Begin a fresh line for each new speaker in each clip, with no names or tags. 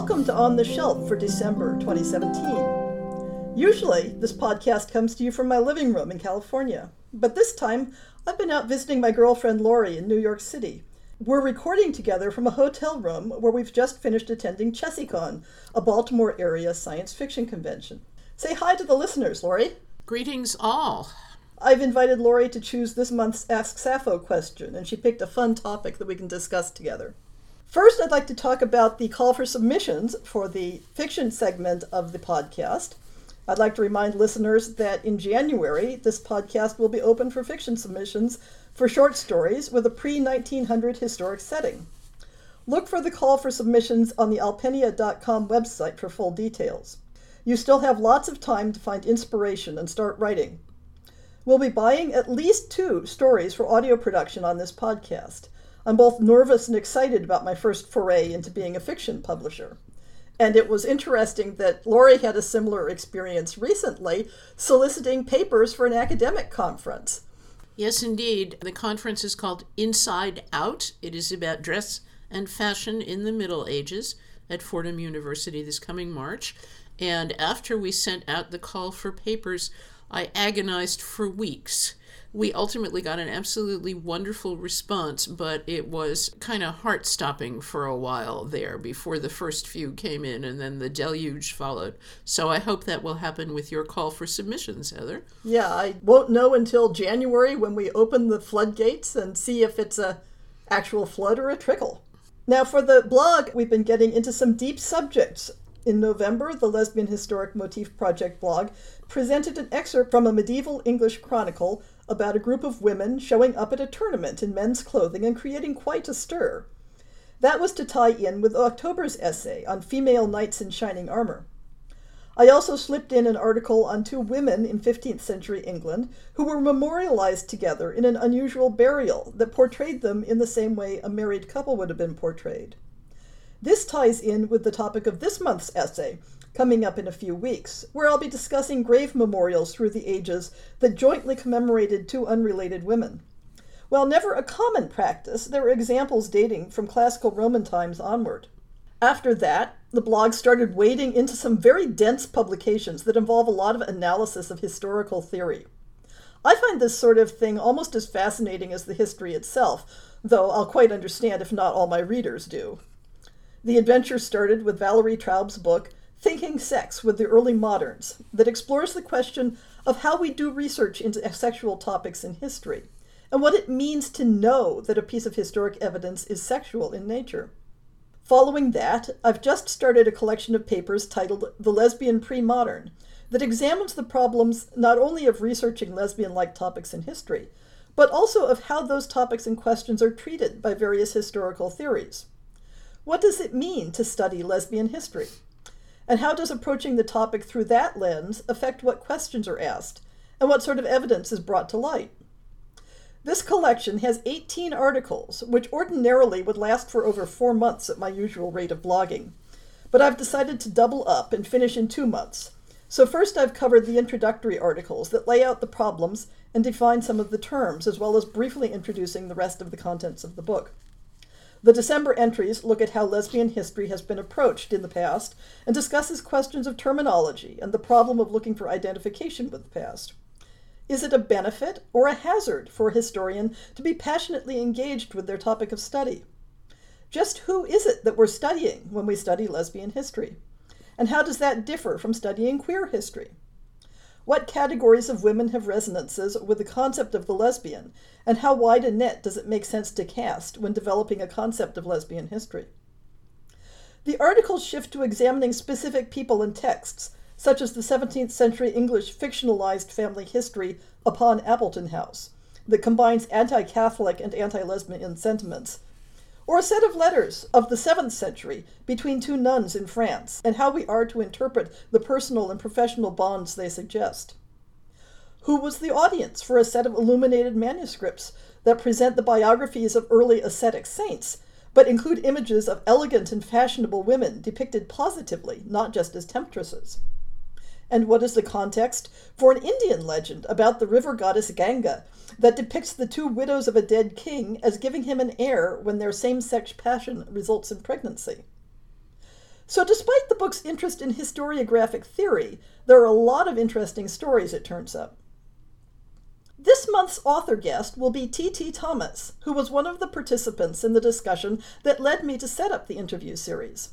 Welcome to On the Shelf for December 2017. Usually, this podcast comes to you from my living room in California, but this time I've been out visiting my girlfriend Lauri in New York City. We're recording together from a hotel room where we've just finished attending ChessieCon, a Baltimore area science fiction convention. Say hi to the listeners, Lauri.
Greetings, all.
I've invited Lauri to choose this month's Ask Sappho question, and she picked a fun topic that we can discuss together. First, I'd like to talk about the call for submissions for the fiction segment of the podcast. I'd like to remind listeners that in January, this podcast will be open for fiction submissions for short stories with a pre 1900 historic setting. Look for the call for submissions on the alpennia.com website for full details. You still have lots of time to find inspiration and start writing. We'll be buying at least two stories for audio production on this podcast. I'm both nervous and excited about my first foray into being a fiction publisher. And it was interesting that Lauri had a similar experience recently soliciting papers for an academic conference.
Yes, indeed. The conference is called Inside Out. It is about dress and fashion in the Middle Ages at Fordham University this coming March. And after we sent out the call for papers, I agonized for weeks we ultimately got an absolutely wonderful response, but it was kind of heart stopping for a while there before the first few came in and then the deluge followed. So I hope that will happen with your call for submissions, Heather.
Yeah, I won't know until January when we open the floodgates and see if it's a actual flood or a trickle. Now, for the blog, we've been getting into some deep subjects. In November, the Lesbian Historic Motif Project blog presented an excerpt from a medieval English chronicle about a group of women showing up at a tournament in men's clothing and creating quite a stir. That was to tie in with October's essay on female knights in shining armor. I also slipped in an article on two women in 15th century England who were memorialized together in an unusual burial that portrayed them in the same way a married couple would have been portrayed. This ties in with the topic of this month's essay, coming up in a few weeks, where I'll be discussing grave memorials through the ages that jointly commemorated two unrelated women. While never a common practice, there are examples dating from classical Roman times onward. After that, the blog started wading into some very dense publications that involve a lot of analysis of historical theory. I find this sort of thing almost as fascinating as the history itself, though I'll quite understand if not all my readers do. The adventure started with Valerie Traub's book, Thinking Sex with the Early Moderns that explores the question of how we do research into sexual topics in history and what it means to know that a piece of historic evidence is sexual in nature. Following that, I've just started a collection of papers titled The Lesbian Pre Modern that examines the problems not only of researching lesbian like topics in history, but also of how those topics and questions are treated by various historical theories. What does it mean to study lesbian history? And how does approaching the topic through that lens affect what questions are asked and what sort of evidence is brought to light? This collection has 18 articles, which ordinarily would last for over four months at my usual rate of blogging. But I've decided to double up and finish in two months. So, first, I've covered the introductory articles that lay out the problems and define some of the terms, as well as briefly introducing the rest of the contents of the book. The December entries look at how lesbian history has been approached in the past and discusses questions of terminology and the problem of looking for identification with the past. Is it a benefit or a hazard for a historian to be passionately engaged with their topic of study? Just who is it that we're studying when we study lesbian history? And how does that differ from studying queer history? What categories of women have resonances with the concept of the lesbian, and how wide a net does it make sense to cast when developing a concept of lesbian history? The articles shift to examining specific people and texts, such as the 17th century English fictionalized family history upon Appleton House, that combines anti Catholic and anti lesbian sentiments, or a set of letters of the 7th century between two nuns in France and how we are to interpret the personal and professional bonds they suggest. Who was the audience for a set of illuminated manuscripts that present the biographies of early ascetic saints, but include images of elegant and fashionable women depicted positively, not just as temptresses? And what is the context for an Indian legend about the river goddess Ganga that depicts the two widows of a dead king as giving him an heir when their same sex passion results in pregnancy? So, despite the book's interest in historiographic theory, there are a lot of interesting stories, it turns out. This month's author guest will be T.T. Thomas, who was one of the participants in the discussion that led me to set up the interview series.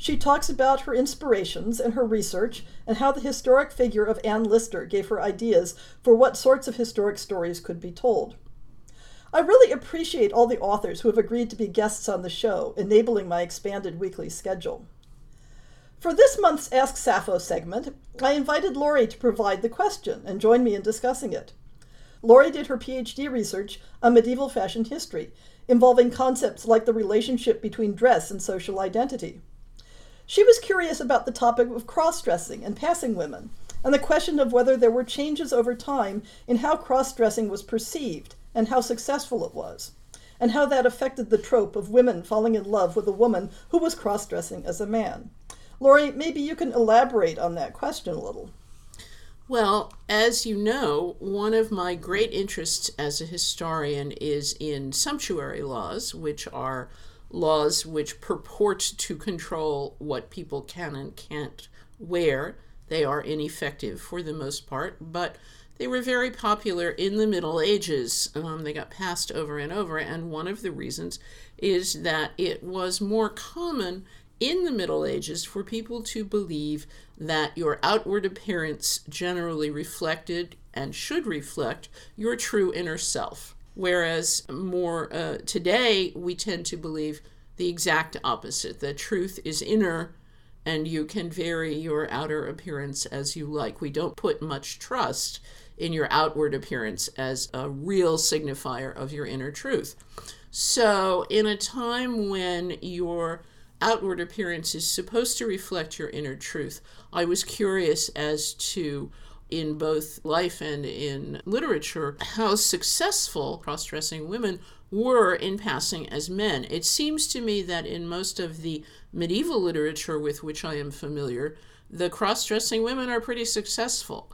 She talks about her inspirations and her research and how the historic figure of Anne Lister gave her ideas for what sorts of historic stories could be told. I really appreciate all the authors who have agreed to be guests on the show, enabling my expanded weekly schedule. For this month's Ask Sappho segment, I invited Lauri to provide the question and join me in discussing it. Lauri did her PhD research on medieval fashion history, involving concepts like the relationship between dress and social identity. She was curious about the topic of cross dressing and passing women, and the question of whether there were changes over time in how cross dressing was perceived and how successful it was, and how that affected the trope of women falling in love with a woman who was cross dressing as a man. Lauri, maybe you can elaborate on that question a little.
Well, as you know, one of my great interests as a historian is in sumptuary laws, which are laws which purport to control what people can and can't wear. They are ineffective for the most part, but they were very popular in the Middle Ages. Um, they got passed over and over, and one of the reasons is that it was more common in the Middle Ages for people to believe that your outward appearance generally reflected and should reflect your true inner self. Whereas more uh, today, we tend to believe the exact opposite that truth is inner and you can vary your outer appearance as you like. We don't put much trust in your outward appearance as a real signifier of your inner truth. So, in a time when your outward appearance is supposed to reflect your inner truth. I was curious as to, in both life and in literature, how successful cross dressing women were in passing as men. It seems to me that in most of the medieval literature with which I am familiar, the cross dressing women are pretty successful.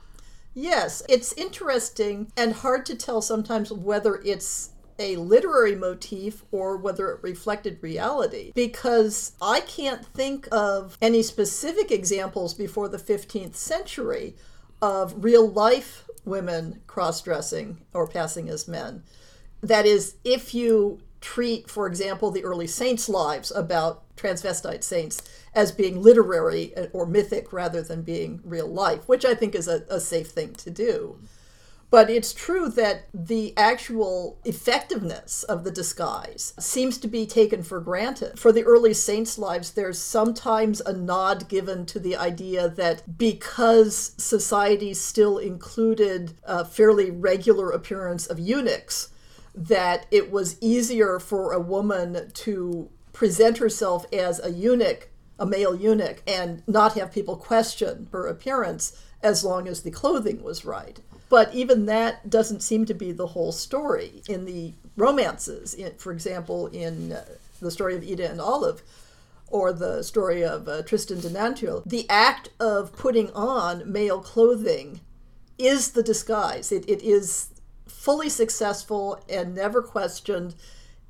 Yes, it's interesting and hard to tell sometimes whether it's a literary motif or whether it reflected reality because I can't think of any specific examples before the 15th century of real life women cross dressing or passing as men. That is, if you treat, for example, the early saints' lives about transvestite saints as being literary or mythic rather than being real life, which I think is a, a safe thing to do. But it's true that the actual effectiveness of the disguise seems to be taken for granted. For the early saints' lives, there's sometimes a nod given to the idea that because society still included a fairly regular appearance of eunuchs, that it was easier for a woman to present herself as a eunuch, a male eunuch, and not have people question her appearance as long as the clothing was right. But even that doesn't seem to be the whole story. In the romances, in, for example, in uh, the story of Ida and Olive, or the story of uh, Tristan de Nanteuil, the act of putting on male clothing is the disguise. It, it is fully successful and never questioned.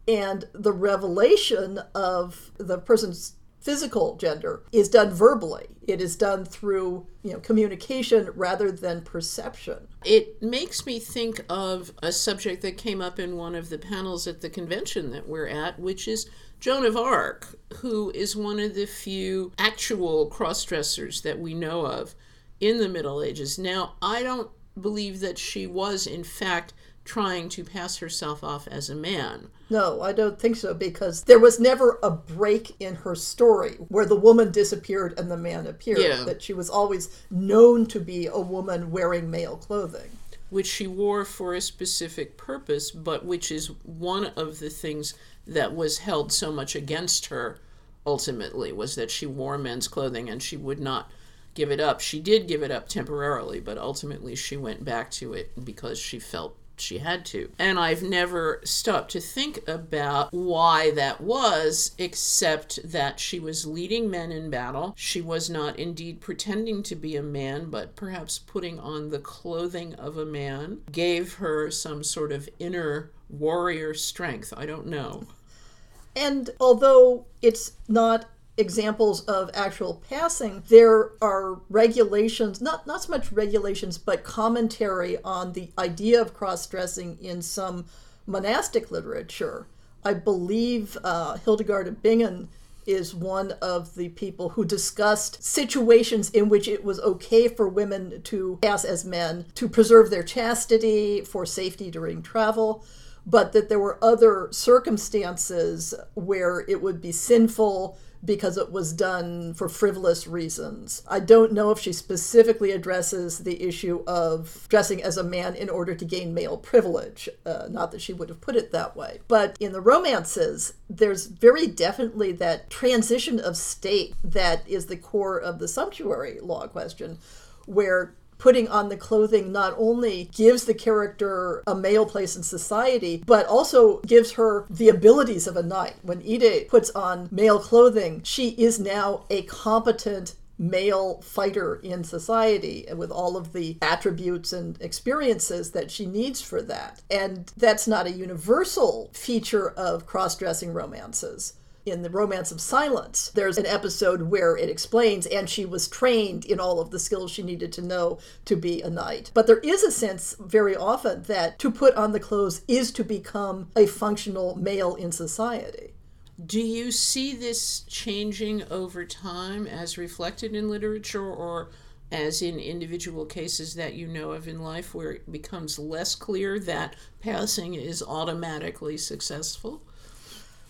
And the revelation of the person's physical gender is done verbally. It is done through you know communication rather than perception.
It makes me think of a subject that came up in one of the panels at the convention that we're at, which is Joan of Arc, who is one of the few actual cross dressers that we know of in the Middle Ages. Now, I don't believe that she was, in fact, trying to pass herself off as a man.
No, I don't think so because there was never a break in her story where the woman disappeared and the man appeared. Yeah. That she was always known to be a woman wearing male clothing.
which she wore for a specific purpose, but which is one of the things that was held so much against her ultimately was that she wore men's clothing and she would not give it up. She did give it up temporarily, but ultimately she went back to it because she felt she had to. And I've never stopped to think about why that was, except that she was leading men in battle. She was not indeed pretending to be a man, but perhaps putting on the clothing of a man gave her some sort of inner warrior strength. I don't know.
And although it's not examples of actual passing, there are regulations, not, not so much regulations, but commentary on the idea of cross dressing in some monastic literature. I believe uh, Hildegard of Bingen is one of the people who discussed situations in which it was okay for women to pass as men to preserve their chastity, for safety during travel but that there were other circumstances where it would be sinful because it was done for frivolous reasons. I don't know if she specifically addresses the issue of dressing as a man in order to gain male privilege. Uh, not that she would have put it that way. But in the romances, there's very definitely that transition of state that is the core of the sumptuary law question, where putting on the clothing not only gives the character a male place in society, but also gives her the abilities of a knight. When Ide puts on male clothing, she is now a competent male fighter in society with all of the attributes and experiences that she needs for that. And that's not a universal feature of cross dressing romances in the Romance of Silence, there's an episode where it explains, and she was trained in all of the skills she needed to know to be a knight. But there is a sense very often that to put on the clothes is to become a functional male in society.
Do you see this changing over time as reflected in literature or as in individual cases that you know of in life where it becomes less clear that passing is automatically successful?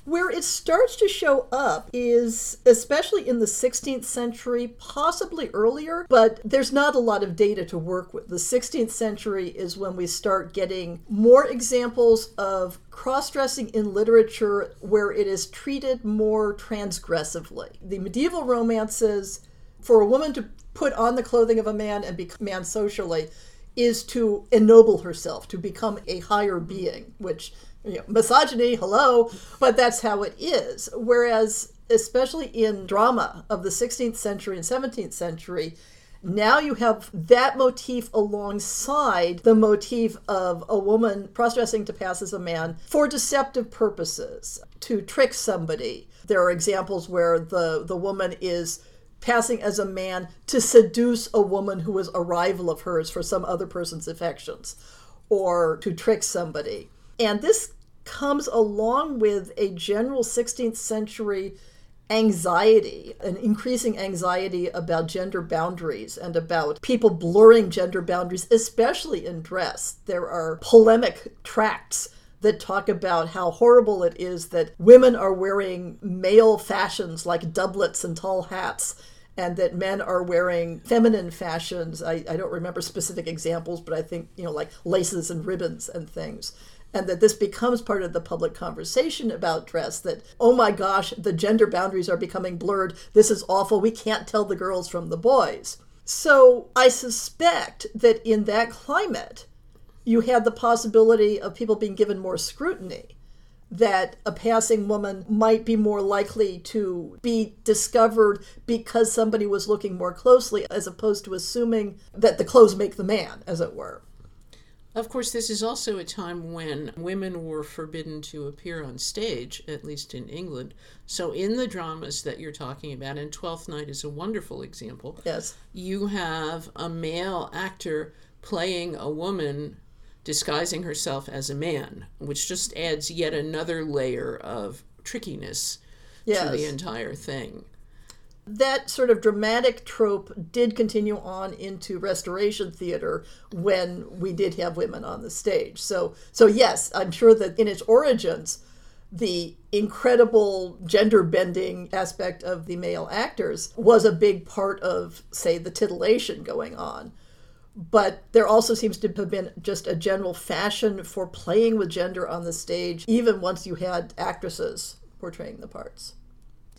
Where it starts to show up is especially in the 16th century, possibly earlier, but there's not a lot of data to work with. The 16th century is when we start getting more examples of cross dressing in literature where it is treated more transgressively. The medieval romances, for a woman to put on the clothing of a man and become man socially, is to ennoble herself, to become a higher being, which you know, misogyny, hello, but that's how it is. Whereas, especially in drama of the 16th century and 17th century, now you have that motif alongside the motif of a woman cross dressing to pass as a man for deceptive purposes, to trick somebody. There are examples where the, the woman is passing as a man to seduce a woman who is a rival of hers for some other person's affections, or to trick somebody. And this comes along with a general 16th century anxiety, an increasing anxiety about gender boundaries and about people blurring gender boundaries, especially in dress. There are polemic tracts that talk about how horrible it is that women are wearing male fashions like doublets and tall hats and that men are wearing feminine fashions. I, I don't remember specific examples, but I think, you know, like laces and ribbons and things and that this becomes part of the public conversation about dress that oh my gosh the gender boundaries are becoming blurred. This is awful. We can't tell the girls from the boys. So i suspect that in that climate you had the possibility of people being given more scrutiny that a passing woman might be more likely to be discovered because somebody was looking more closely as opposed to assuming that the clothes make the man as it were
of course, this is also a time when women were forbidden to appear on stage, at least in England. So, in the dramas that you're talking about, and Twelfth Night is a wonderful example.
Yes.
You have a male actor playing a woman disguising herself as a man, which just adds yet another layer of trickiness yes. to the entire thing
that sort of dramatic trope did continue on into restoration theater when we did have women on the stage. So so yes, I'm sure that in its origins the incredible gender bending aspect of the male actors was a big part of say the titillation going on. but there also seems to have been just a general fashion for playing with gender on the stage, even once you had actresses portraying the parts.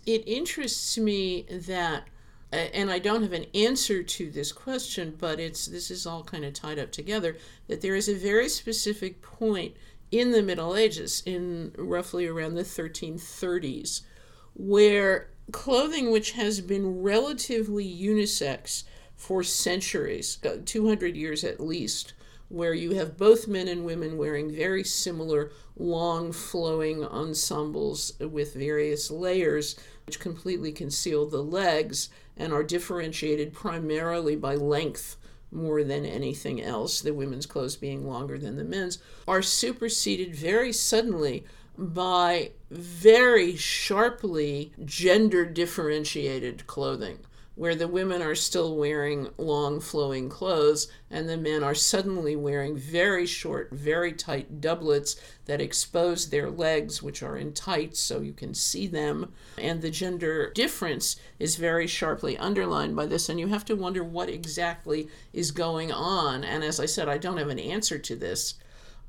It interests me that and I don't have an answer to this question, but it's this is all kind of tied up together that there is a very specific point in the Middle Ages, in roughly around the 1330s, where clothing which has been relatively unisex for centuries, uh, 200 years at least, where you have both men and women wearing very similar long flowing ensembles with various layers which completely conceal the legs and are differentiated primarily by length more than anything else, the women's clothes being longer than the men's, are superseded very suddenly by very sharply gender differentiated clothing where the women are still wearing long flowing clothes and the men are suddenly wearing very short, very tight doublets that expose their legs, which are in tights so you can see them. And the gender difference is very sharply underlined by this. And you have to wonder what exactly is going on. And as I said, I don't have an answer to this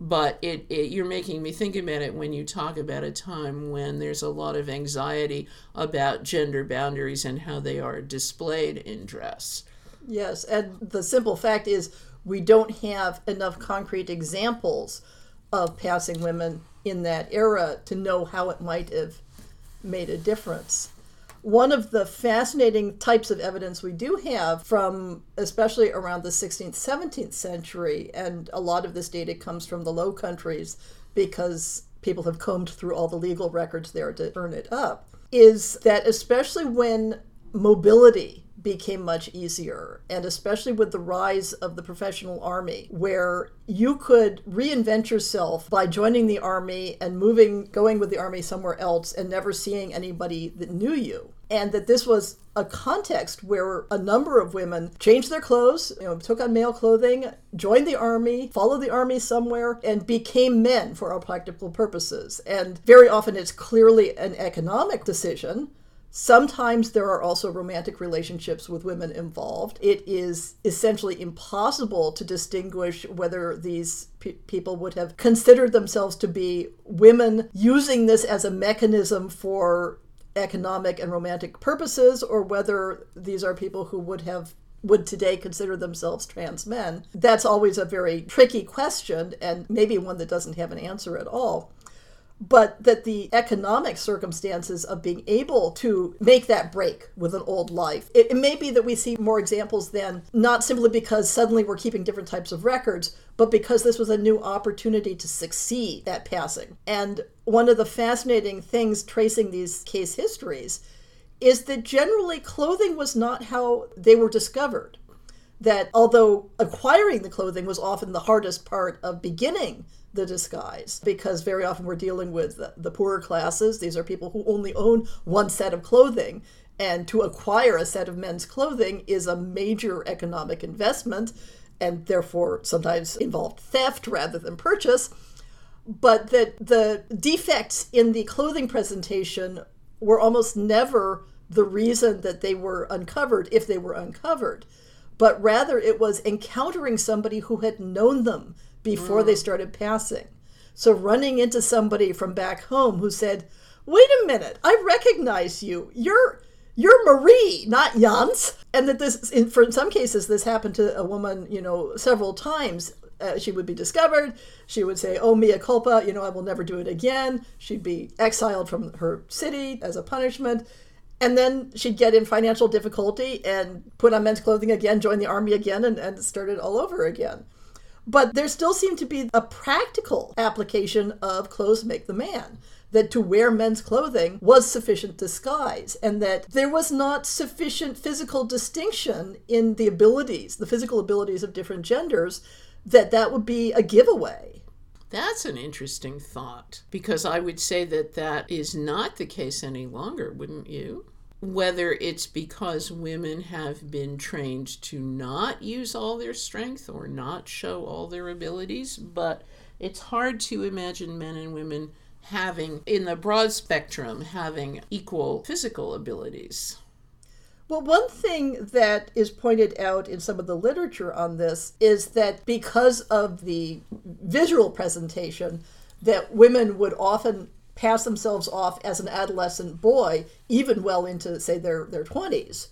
but it, it, you're making me think about it when you talk about a time when there's a lot of anxiety about gender boundaries and how they are displayed in dress.
Yes and the simple fact is we don't have enough concrete examples of passing women in that era to know how it might have made a difference one of the fascinating types of evidence we do have from especially around the 16th 17th century and a lot of this data comes from the low countries because people have combed through all the legal records there to turn it up is that especially when mobility became much easier, and especially with the rise of the professional army, where you could reinvent yourself by joining the army and moving, going with the army somewhere else and never seeing anybody that knew you. And that this was a context where a number of women changed their clothes, you know, took on male clothing, joined the army, followed the army somewhere, and became men for all practical purposes. And very often it's clearly an economic decision Sometimes there are also romantic relationships with women involved. It is essentially impossible to distinguish whether these pe- people would have considered themselves to be women using this as a mechanism for economic and romantic purposes or whether these are people who would have would today consider themselves trans men. That's always a very tricky question and maybe one that doesn't have an answer at all but that the economic circumstances of being able to make that break with an old life. It, it, may be that we see more examples then, not simply because suddenly we're keeping different types of records, but because this was a new opportunity to succeed at passing. And one of the fascinating things tracing these case histories is that generally clothing was not how they were discovered. That although acquiring the clothing was often the hardest part of beginning the disguise because very often we're dealing with the, the poorer classes. These are people who only own one set of clothing. And to acquire a set of men's clothing is a major economic investment and therefore sometimes involved theft rather than purchase. But that the defects in the clothing presentation were almost never the reason that they were uncovered, if they were uncovered, but rather it was encountering somebody who had known them before mm. they started passing. So running into somebody from back home who said, "Wait a minute, I recognize you. You're you're Marie, not Jans." And that this, in, for in some cases, this happened to a woman, you know, several times. Uh, she would be discovered. She would say, "Oh, mea culpa," you know, I will never do it again. She'd be exiled from her city as a punishment. And then she'd get in financial difficulty and put on men's clothing again, join the army again, and, and start it all over again. But there still seemed to be a practical application of clothes make the man. That to wear men's clothing was sufficient disguise, and that there was not sufficient physical distinction in the abilities, the physical abilities of different genders, that that would be a giveaway.
That's an interesting thought because I would say that that is not the case any longer, wouldn't you? Whether it's because women have been trained to not use all their strength or not show all their abilities, but it's hard to imagine men and women having, in the broad spectrum, having equal physical abilities.
Well, one thing that is pointed out in some of the literature on this is that because of the visual presentation, that women would often pass themselves off as an adolescent boy, even well into, say, their, their 20s.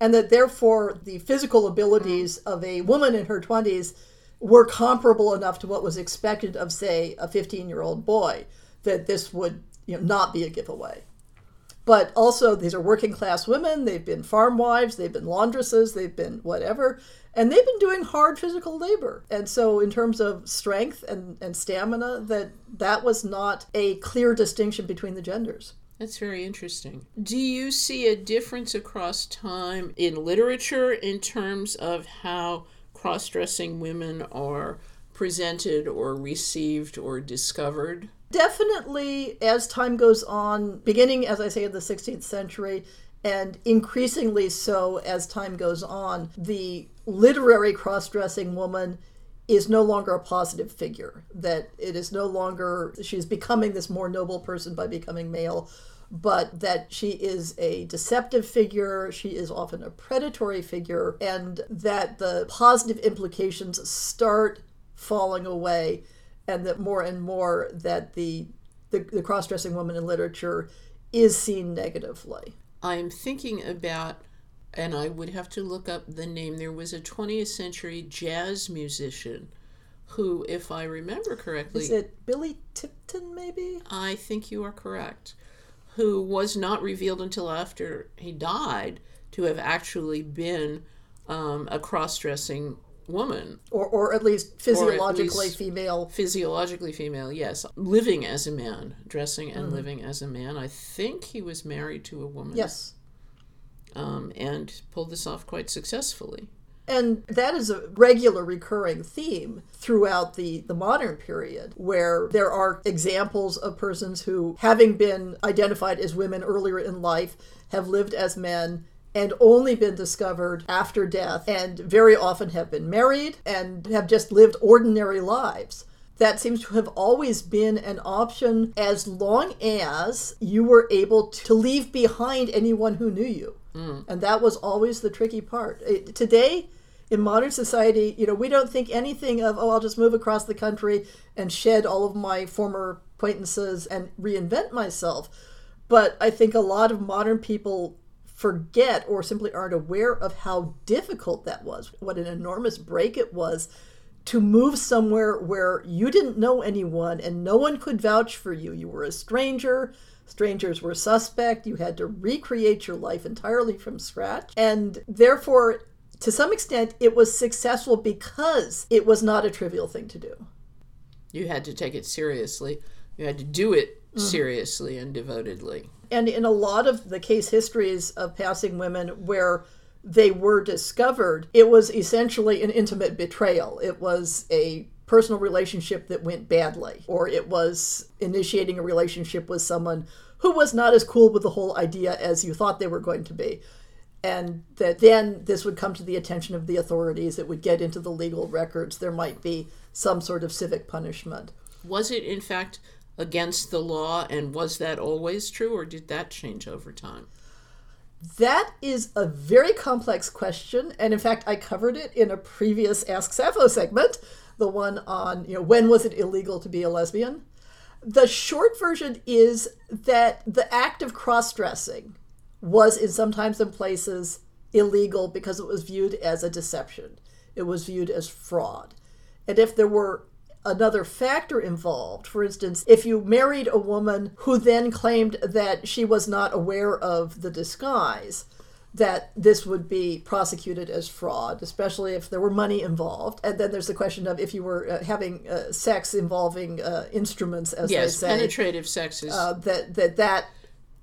And that therefore the physical abilities mm. of a woman in her 20s were comparable enough to what was expected of, say, a 15 year old boy, that this would you know, not be a giveaway. But also, these are working class women. They've been farm wives, they've been laundresses, they've been whatever, and they've been doing hard physical labor. And so, in terms of strength and, and stamina, that that was not a clear distinction between the genders.
That's very interesting. Do you see a difference across time in literature in terms of how cross dressing women are presented or received or discovered?
Definitely, as time goes on, beginning, as I say, in the 16th century, and increasingly so as time goes on, the literary cross dressing woman is no longer a positive figure. That it is no longer, she's becoming this more noble person by becoming male, but that she is a deceptive figure, she is often a predatory figure, and that the positive implications start falling away and that more and more that the the, the cross-dressing woman in literature is seen negatively.
I'm thinking about and I would have to look up the name. There was a 20th century jazz musician who, if I remember correctly,
is it Billy Tipton? Maybe
I think you are correct. Who was not revealed until after he died to have actually been um, a cross-dressing woman.
Or, or at least physiologically least female.
Physiologically female yes. Living as a man dressing and mm-hmm. living as a man. I think he was married to a woman.
Yes.
Um, and pulled this off quite successfully.
And that is a regular recurring theme throughout the, the modern period, where there are examples of persons who, having been identified as women earlier in life, have lived as men and only been discovered after death, and very often have been married and have just lived ordinary lives. That seems to have always been an option as long as you were able to leave behind anyone who knew you. Mm. And that was always the tricky part. It, today, in modern society, you know, we don't think anything of, oh, I'll just move across the country and shed all of my former acquaintances and reinvent myself. But I think a lot of modern people forget or simply aren't aware of how difficult that was, what an enormous break it was to move somewhere where you didn't know anyone and no one could vouch for you. You were a stranger. Strangers were suspect. You had to recreate your life entirely from scratch. And therefore, to some extent, it was successful because it was not a trivial thing to do.
You had to take it seriously. You had to do it mm. seriously and devotedly
and in a lot of the case histories of passing women where they were discovered, it was essentially an intimate betrayal. It was a personal relationship that went badly, or it was initiating a relationship with someone who was not as cool with the whole idea as you thought they were going to be. And that then this would come to the attention of the authorities, it would get into the legal records, there might be some sort of civic punishment.
Was it, in fact, against the law, and was that always true, or did that change over time?
That is a very complex question, and in fact, I covered it in a previous Ask Sappho segment, the one on you know when was it illegal to be a lesbian. The short version is that the act of cross-dressing was in sometimes in places illegal because it was viewed as a deception. It was viewed as fraud. And if there were another factor involved. For instance, if you married a woman who then claimed that she was not aware of the disguise, that this would be prosecuted as fraud, especially if there were money involved. And then there's the question of if you were uh, having uh, sex involving uh, instruments, as
yes,
they say.
penetrative sex is
uh, that that that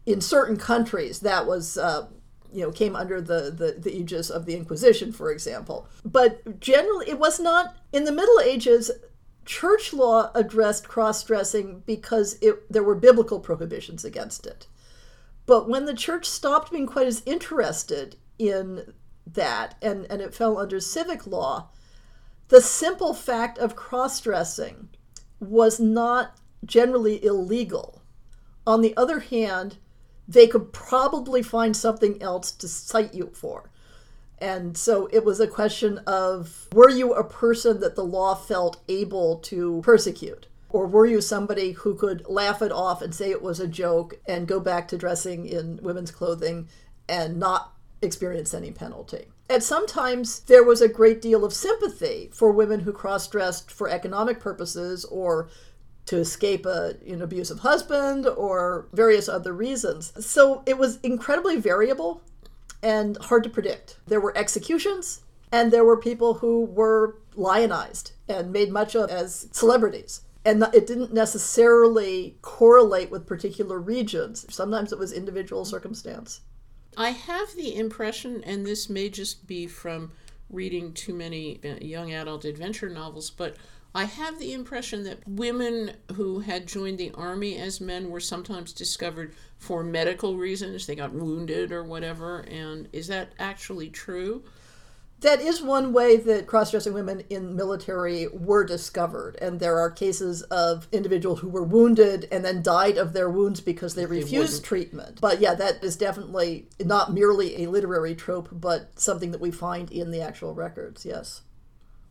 in certain countries that was. Uh, you know, came under the, the, the aegis of the Inquisition, for example. But generally, it was not in the Middle Ages church law addressed cross dressing because it, there were biblical prohibitions against it. But when the church stopped being quite as interested in that and, and it fell under civic law, the simple fact of cross dressing was not generally illegal. On the other hand, they could probably find something else to cite you for. And so it was a question of were you a person that the law felt able to persecute? Or were you somebody who could laugh it off and say it was a joke and go back to dressing in women's clothing and not experience any penalty? And sometimes there was a great deal of sympathy for women who cross dressed for economic purposes or to escape a, an abusive husband or various other reasons. So it was incredibly variable and hard to predict. There were executions, and there were people who were lionized and made much of as celebrities. And it didn't necessarily correlate with particular regions. Sometimes it was individual circumstance.
I have the impression, and this may just be from reading too many young adult adventure novels, but I have the impression that women who had joined the army as men were sometimes discovered for medical reasons. They got wounded or whatever. And is that actually true?
That is one way that cross dressing women in military were discovered. And there are cases of individuals who were wounded and then died of their wounds because they refused treatment. But yeah, that is definitely not merely a literary trope, but something that we find in the actual records, yes.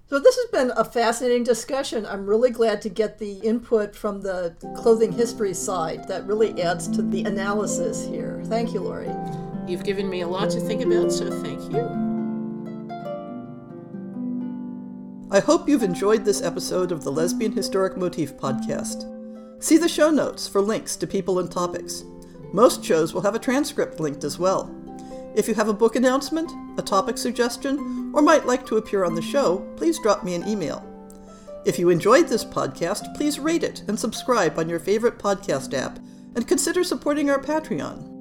So this has been a fascinating discussion. I'm really glad to get the input from the clothing history side. That really adds to the analysis here. Thank you, Lauri.
You've given me a lot to think about, so thank you.
I hope you've enjoyed this episode of the Lesbian Historic Motif podcast. See the show notes for links to people and topics. Most shows will have a transcript linked as well. If you have a book announcement, a topic suggestion, or might like to appear on the show, please drop me an email. If you enjoyed this podcast, please rate it and subscribe on your favorite podcast app, and consider supporting our Patreon.